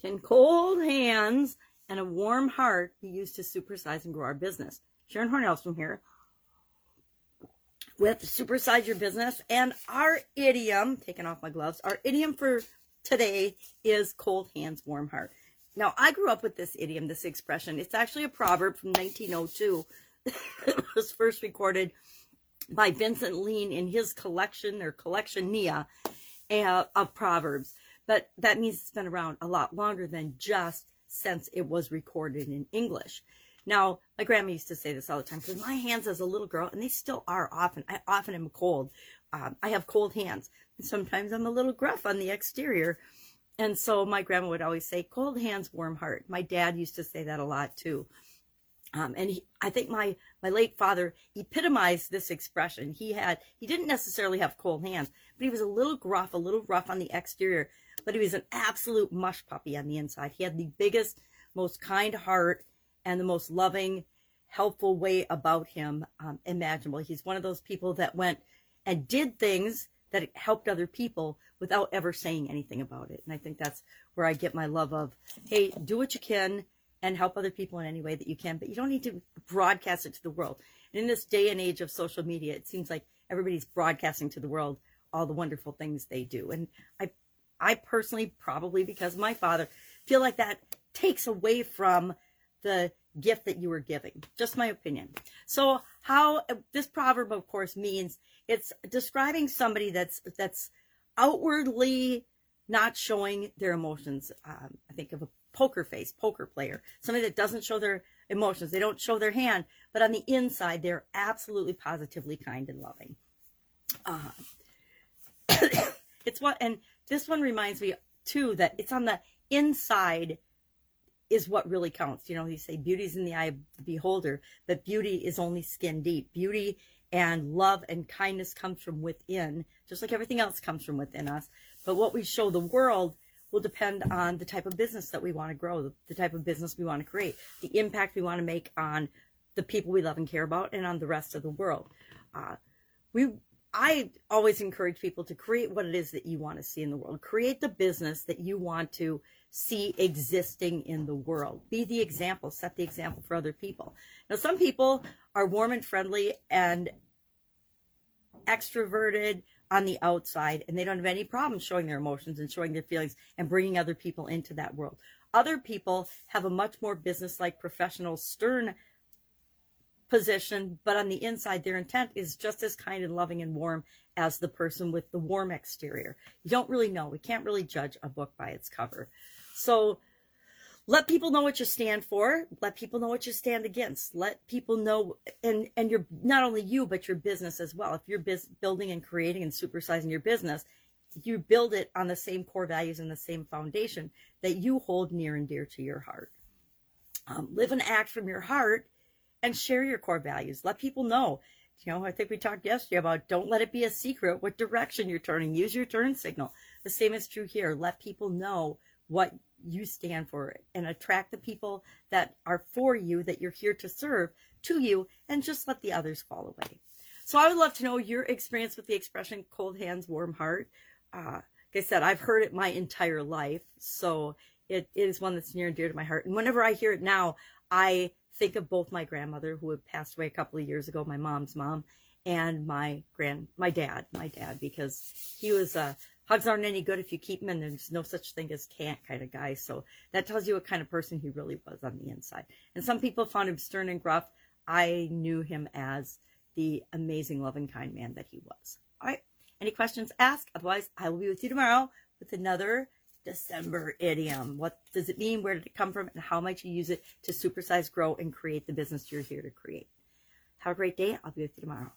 Can cold hands and a warm heart be used to supersize and grow our business? Sharon Hornelstrom here with Supersize Your Business. And our idiom, taking off my gloves, our idiom for today is cold hands, warm heart. Now, I grew up with this idiom, this expression. It's actually a proverb from 1902. it was first recorded by Vincent Lean in his collection or collectionia uh, of proverbs. But that means it's been around a lot longer than just since it was recorded in English. Now, my grandma used to say this all the time because my hands as a little girl, and they still are often, I often am cold. Um, I have cold hands. And sometimes I'm a little gruff on the exterior. And so my grandma would always say, cold hands, warm heart. My dad used to say that a lot too. Um, and he, I think my, my late father epitomized this expression. He had, he didn't necessarily have cold hands, but he was a little gruff, a little rough on the exterior, but he was an absolute mush puppy on the inside. He had the biggest, most kind heart and the most loving, helpful way about him um, imaginable. He's one of those people that went and did things that helped other people without ever saying anything about it. And I think that's where I get my love of, hey, do what you can and help other people in any way that you can, but you don't need to broadcast it to the world. And in this day and age of social media, it seems like everybody's broadcasting to the world all the wonderful things they do. And I, I personally, probably because my father, feel like that takes away from the gift that you were giving. Just my opinion. So how this proverb, of course, means it's describing somebody that's that's outwardly not showing their emotions. Um, I think of a poker face, poker player, somebody that doesn't show their emotions. They don't show their hand, but on the inside, they're absolutely positively kind and loving. Uh, it's what, and this one reminds me too that it's on the inside is what really counts. You know, you say beauty's in the eye of the beholder, but beauty is only skin deep. Beauty and love and kindness comes from within, just like everything else comes from within us. But what we show the world will depend on the type of business that we want to grow, the type of business we want to create, the impact we want to make on the people we love and care about, and on the rest of the world. Uh, we I always encourage people to create what it is that you want to see in the world. Create the business that you want to see existing in the world. Be the example, set the example for other people. Now, some people are warm and friendly and extroverted on the outside, and they don't have any problem showing their emotions and showing their feelings and bringing other people into that world. Other people have a much more business like, professional, stern position, but on the inside, their intent is just as kind and loving and warm as the person with the warm exterior. You don't really know. We can't really judge a book by its cover. So let people know what you stand for. Let people know what you stand against. Let people know, and and you're not only you, but your business as well. If you're biz- building and creating and supersizing your business, you build it on the same core values and the same foundation that you hold near and dear to your heart. Um, live and act from your heart and share your core values. Let people know. You know, I think we talked yesterday about don't let it be a secret what direction you're turning. Use your turn signal. The same is true here. Let people know what you stand for and attract the people that are for you, that you're here to serve to you, and just let the others fall away. So I would love to know your experience with the expression cold hands, warm heart. Uh, like I said, I've heard it my entire life. So it, it is one that's near and dear to my heart. And whenever I hear it now, I think of both my grandmother who had passed away a couple of years ago, my mom's mom, and my grand, my dad, my dad, because he was a hugs aren't any good if you keep them, and there's no such thing as can't kind of guy. So that tells you what kind of person he really was on the inside. And some people found him stern and gruff. I knew him as the amazing, loving, kind man that he was. All right. Any questions? Ask. Otherwise, I will be with you tomorrow with another December idiom. What does it mean? Where did it come from? And how might you use it to supersize, grow, and create the business you're here to create? Have a great day. I'll be with you tomorrow.